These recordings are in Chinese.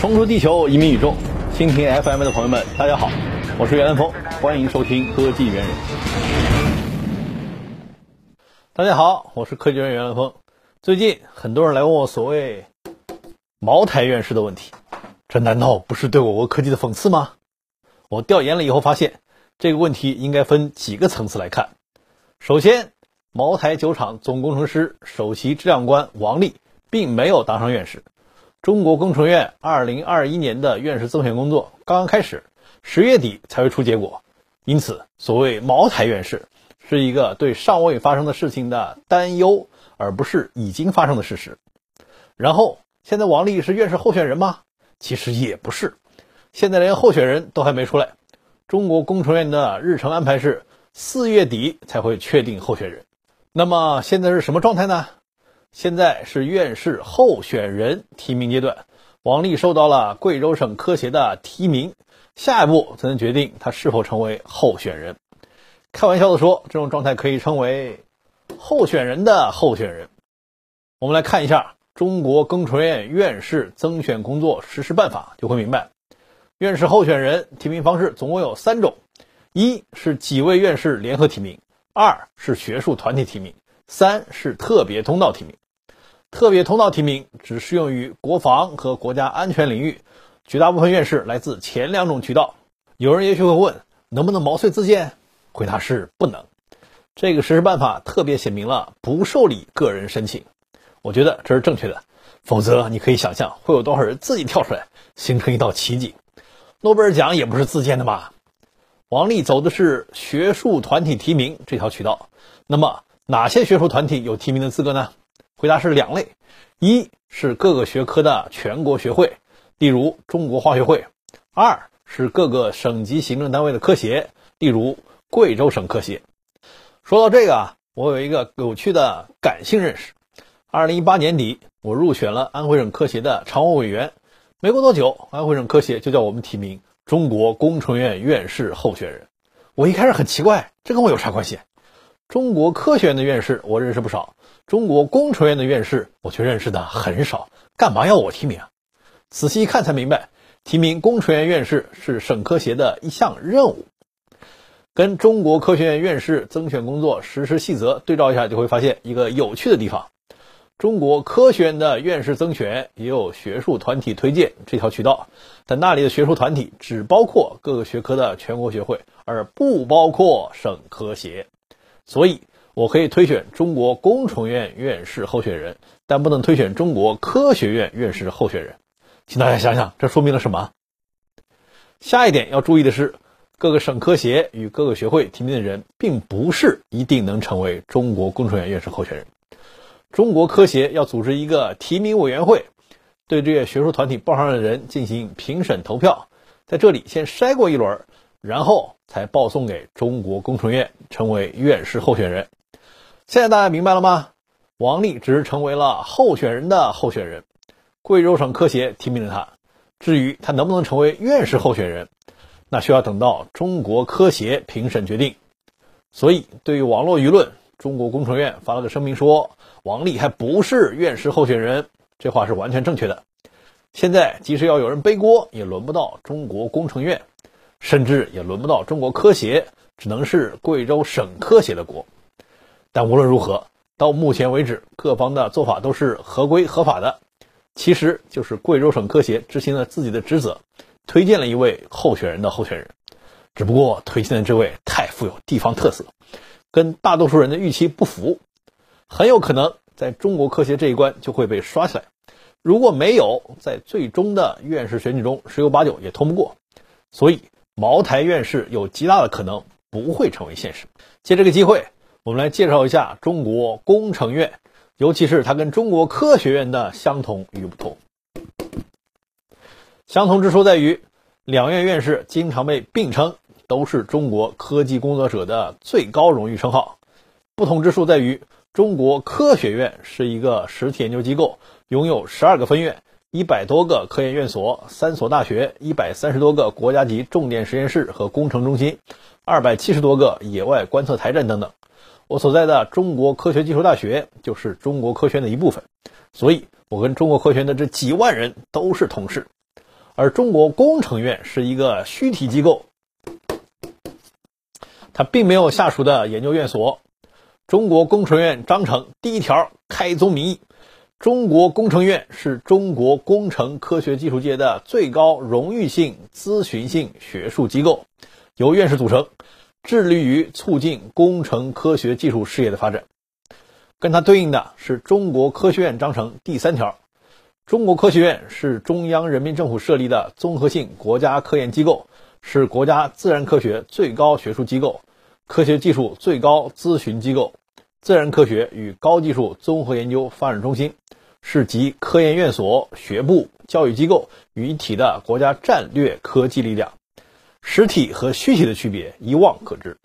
冲出地球，移民宇宙，蜻蜓 FM 的朋友们，大家好，我是袁兰峰，欢迎收听科技猿人。大家好，我是科技人袁兰峰。最近很多人来问我所谓茅台院士的问题，这难道不是对我国科技的讽刺吗？我调研了以后发现，这个问题应该分几个层次来看。首先，茅台酒厂总工程师、首席质量官王力并没有当上院士。中国工程院2021年的院士增选工作刚刚开始，十月底才会出结果。因此，所谓茅台院士是一个对尚未发生的事情的担忧，而不是已经发生的事实。然后，现在王力是院士候选人吗？其实也不是，现在连候选人都还没出来。中国工程院的日程安排是四月底才会确定候选人。那么现在是什么状态呢？现在是院士候选人提名阶段，王力受到了贵州省科协的提名，下一步才能决定他是否成为候选人。开玩笑的说，这种状态可以称为候选人的候选人。我们来看一下《中国工程院院士增选工作实施办法》，就会明白，院士候选人提名方式总共有三种：一是几位院士联合提名，二是学术团体提名，三是特别通道提名。特别通道提名只适用于国防和国家安全领域，绝大部分院士来自前两种渠道。有人也许会问，能不能毛遂自荐？回答是不能。这个实施办法特别写明了不受理个人申请，我觉得这是正确的。否则，你可以想象会有多少人自己跳出来，形成一道奇迹。诺贝尔奖也不是自荐的吧。王丽走的是学术团体提名这条渠道。那么，哪些学术团体有提名的资格呢？回答是两类，一是各个学科的全国学会，例如中国化学会；二是各个省级行政单位的科协，例如贵州省科协。说到这个啊，我有一个有趣的感性认识。二零一八年底，我入选了安徽省科协的常务委员，没过多久，安徽省科协就叫我们提名中国工程院院士候选人。我一开始很奇怪，这跟我有啥关系？中国科学院的院士我认识不少。中国工程院的院士，我却认识的很少，干嘛要我提名啊？仔细一看才明白，提名工程院院士是省科协的一项任务。跟中国科学院院士增选工作实施细则对照一下，就会发现一个有趣的地方：中国科学院的院士增选也有学术团体推荐这条渠道，但那里的学术团体只包括各个学科的全国学会，而不包括省科协，所以。我可以推选中国工程院院士候选人，但不能推选中国科学院院士候选人。请大家想想，这说明了什么？下一点要注意的是，各个省科协与各个学会提名的人，并不是一定能成为中国工程院院士候选人。中国科协要组织一个提名委员会，对这些学术团体报上的人进行评审投票，在这里先筛过一轮，然后才报送给中国工程院成为院士候选人。现在大家明白了吗？王力只是成为了候选人的候选人，贵州省科协提名了他。至于他能不能成为院士候选人，那需要等到中国科协评审决定。所以，对于网络舆论，中国工程院发了个声明说，王力还不是院士候选人，这话是完全正确的。现在，即使要有人背锅，也轮不到中国工程院，甚至也轮不到中国科协，只能是贵州省科协的锅。但无论如何，到目前为止，各方的做法都是合规合法的。其实就是贵州省科协执行了自己的职责，推荐了一位候选人的候选人。只不过推荐的这位太富有地方特色，跟大多数人的预期不符，很有可能在中国科协这一关就会被刷起来。如果没有在最终的院士选举中十有八九也通不过，所以茅台院士有极大的可能不会成为现实。借这个机会。我们来介绍一下中国工程院，尤其是它跟中国科学院的相同与不同。相同之处在于，两院院士经常被并称都是中国科技工作者的最高荣誉称号。不同之处在于，中国科学院是一个实体研究机构，拥有十二个分院、一百多个科研院所、三所大学、一百三十多个国家级重点实验室和工程中心、二百七十多个野外观测台站等等。我所在的中国科学技术大学就是中国科学院的一部分，所以我跟中国科学院的这几万人都是同事。而中国工程院是一个虚体机构，它并没有下属的研究院所。中国工程院章程第一条开宗明义：中国工程院是中国工程科学技术界的最高荣誉性咨询性学术机构，由院士组成，致力于促进工程科学技术事业的发展。跟它对应的是中国科学院章程第三条：中国科学院是中央人民政府设立的综合性国家科研机构，是国家自然科学最高学术机构。科学技术最高咨询机构、自然科学与高技术综合研究发展中心，是集科研院所、学部、教育机构于一体的国家战略科技力量。实体和虚体的区别一望可知。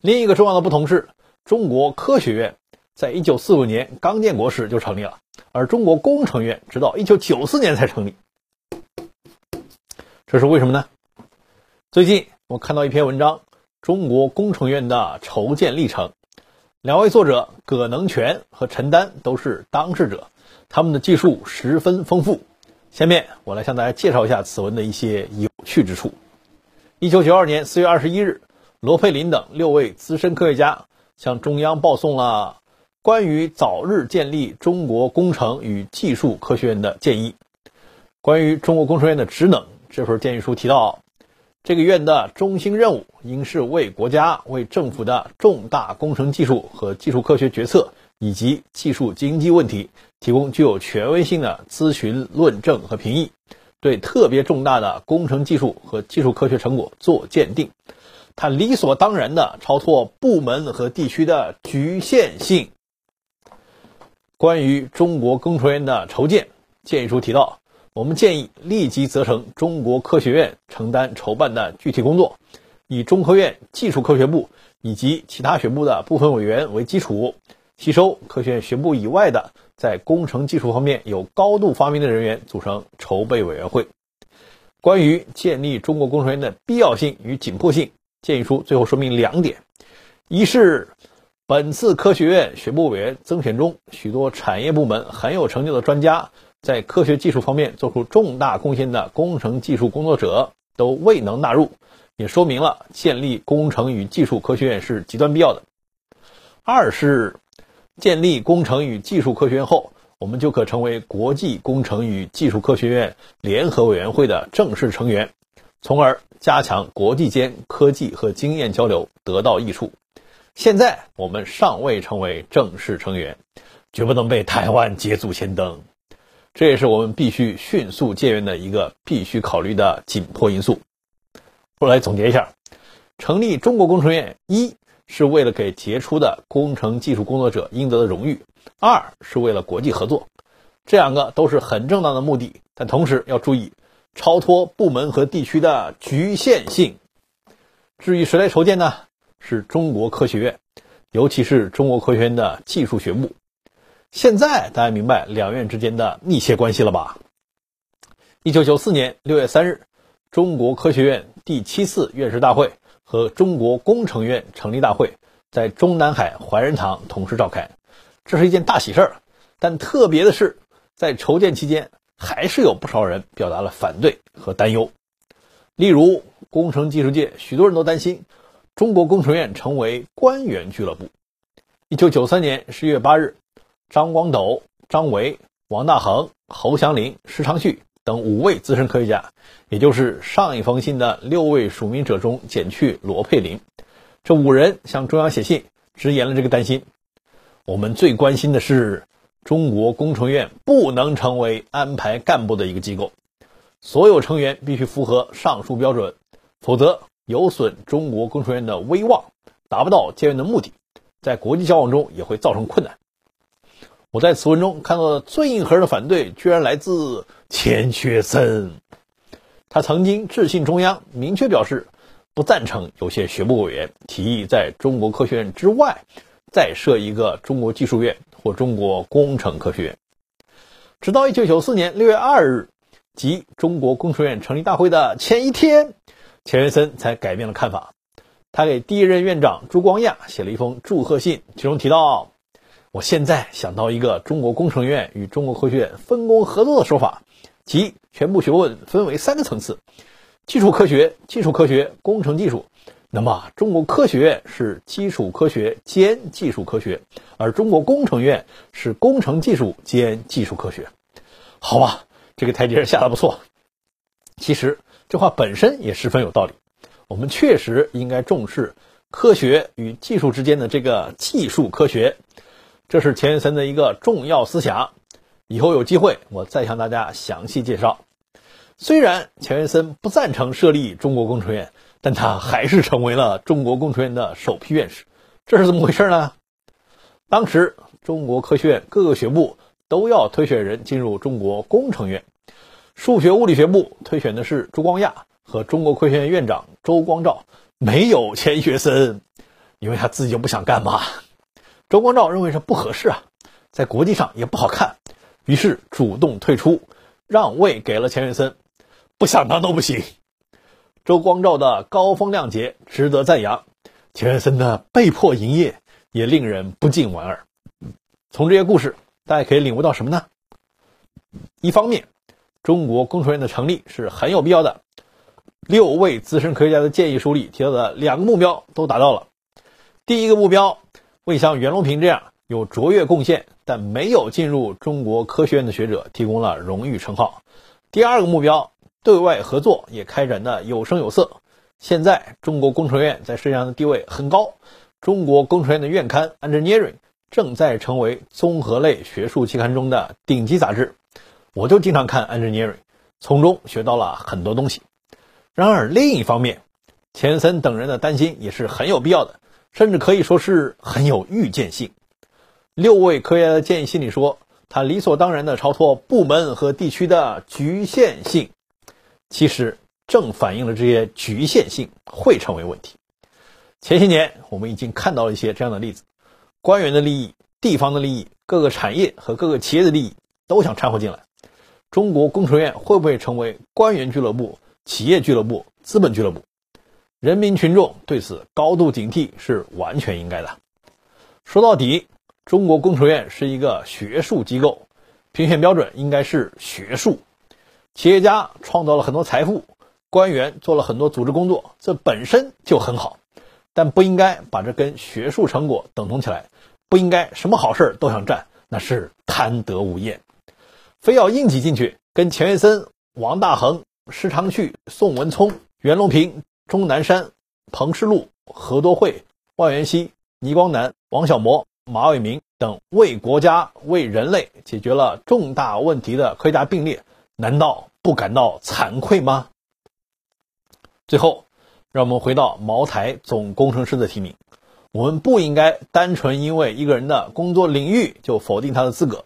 另一个重要的不同是，中国科学院在一九四五年刚建国时就成立了，而中国工程院直到一九九四年才成立。这是为什么呢？最近我看到一篇文章。中国工程院的筹建历程，两位作者葛能全和陈丹都是当事者，他们的技术十分丰富。下面我来向大家介绍一下此文的一些有趣之处。一九九二年四月二十一日，罗佩林等六位资深科学家向中央报送了关于早日建立中国工程与技术科学院的建议。关于中国工程院的职能，这份建议书提到。这个院的中心任务应是为国家、为政府的重大工程技术和技术科学决策以及技术经济问题提供具有权威性的咨询、论证和评议，对特别重大的工程技术和技术科学成果做鉴定。它理所当然的超脱部门和地区的局限性。关于中国工程院的筹建，建议书提到。我们建议立即责成中国科学院承担筹办的具体工作，以中科院技术科学部以及其他学部的部分委员为基础，吸收科学院学部以外的在工程技术方面有高度发明的人员，组成筹备委员会。关于建立中国工程院的必要性与紧迫性，建议书最后说明两点：一是本次科学院学部委员增选中，许多产业部门很有成就的专家。在科学技术方面做出重大贡献的工程技术工作者都未能纳入，也说明了建立工程与技术科学院是极端必要的。二是建立工程与技术科学院后，我们就可成为国际工程与技术科学院联合委员会的正式成员，从而加强国际间科技和经验交流，得到益处。现在我们尚未成为正式成员，绝不能被台湾捷足先登。这也是我们必须迅速建院的一个必须考虑的紧迫因素。我来总结一下：成立中国工程院，一是为了给杰出的工程技术工作者应得的荣誉；二是为了国际合作。这两个都是很正当的目的，但同时要注意超脱部门和地区的局限性。至于谁来筹建呢？是中国科学院，尤其是中国科学院的技术学部。现在大家明白两院之间的密切关系了吧？一九九四年六月三日，中国科学院第七次院士大会和中国工程院成立大会在中南海怀仁堂同时召开，这是一件大喜事儿。但特别的是，在筹建期间，还是有不少人表达了反对和担忧。例如，工程技术界许多人都担心中国工程院成为官员俱乐部。一九九三年十一月八日。张光斗、张维、王大珩、侯祥林、石长旭等五位资深科学家，也就是上一封信的六位署名者中减去罗佩林，这五人向中央写信，直言了这个担心。我们最关心的是，中国工程院不能成为安排干部的一个机构，所有成员必须符合上述标准，否则有损中国工程院的威望，达不到建院的目的，在国际交往中也会造成困难。我在此文中看到的最硬核的反对，居然来自钱学森。他曾经致信中央，明确表示不赞成有些学部委员提议在中国科学院之外再设一个中国技术院或中国工程科学院。直到1994年6月2日，即中国工程院成立大会的前一天，钱学森才改变了看法。他给第一任院长朱光亚写了一封祝贺信，其中提到。我现在想到一个中国工程院与中国科学院分工合作的说法，即全部学问分为三个层次：基础科学、技术科学、工程技术。那么，中国科学院是基础科学兼技术科学，而中国工程院是工程技术兼技术科学。好吧，这个台阶下的不错。其实这话本身也十分有道理。我们确实应该重视科学与技术之间的这个技术科学，这是钱学森的一个重要思想。以后有机会我再向大家详细介绍。虽然钱学森不赞成设立中国工程院。但他还是成为了中国工程院的首批院士，这是怎么回事呢？当时中国科学院各个学部都要推选人进入中国工程院，数学物理学部推选的是朱光亚和中国科学院院长周光召，没有钱学森，因为他自己就不想干嘛。周光召认为这不合适啊，在国际上也不好看，于是主动退出，让位给了钱学森，不想当都不行。周光召的高风亮节值得赞扬，钱学森的被迫营业也令人不禁莞尔。从这些故事，大家可以领悟到什么呢？一方面，中国工程院的成立是很有必要的。六位资深科学家的建议书里提到的两个目标都达到了。第一个目标，为像袁隆平这样有卓越贡献但没有进入中国科学院的学者提供了荣誉称号。第二个目标。对外合作也开展的有声有色。现在，中国工程院在世界上的地位很高。中国工程院的院刊《Engineering》正在成为综合类学术期刊中的顶级杂志。我就经常看《Engineering》，从中学到了很多东西。然而，另一方面，钱森等人的担心也是很有必要的，甚至可以说是很有预见性。六位科学家的建议信里说，他理所当然的超脱部门和地区的局限性。其实正反映了这些局限性会成为问题。前些年我们已经看到了一些这样的例子：官员的利益、地方的利益、各个产业和各个企业的利益都想掺和进来。中国工程院会不会成为官员俱乐部、企业俱乐部、资本俱乐部？人民群众对此高度警惕是完全应该的。说到底，中国工程院是一个学术机构，评选标准应该是学术。企业家创造了很多财富，官员做了很多组织工作，这本身就很好，但不应该把这跟学术成果等同起来，不应该什么好事都想占，那是贪得无厌。非要硬挤进去，跟钱学森、王大珩、施长旭、宋文聪、袁隆平、钟南山、彭世禄、何多慧、万元熙、倪光南、王小模、马伟明等为国家、为人类解决了重大问题的科学家并列。难道不感到惭愧吗？最后，让我们回到茅台总工程师的提名。我们不应该单纯因为一个人的工作领域就否定他的资格。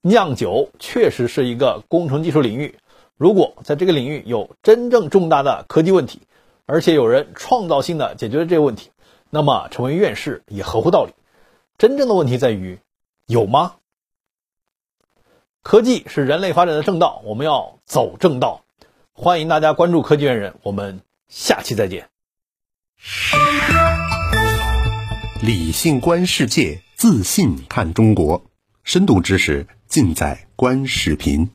酿酒确实是一个工程技术领域，如果在这个领域有真正重大的科技问题，而且有人创造性的解决了这个问题，那么成为院士也合乎道理。真正的问题在于，有吗？科技是人类发展的正道，我们要走正道。欢迎大家关注科技院人，我们下期再见。理性观世界，自信看中国，深度知识尽在观视频。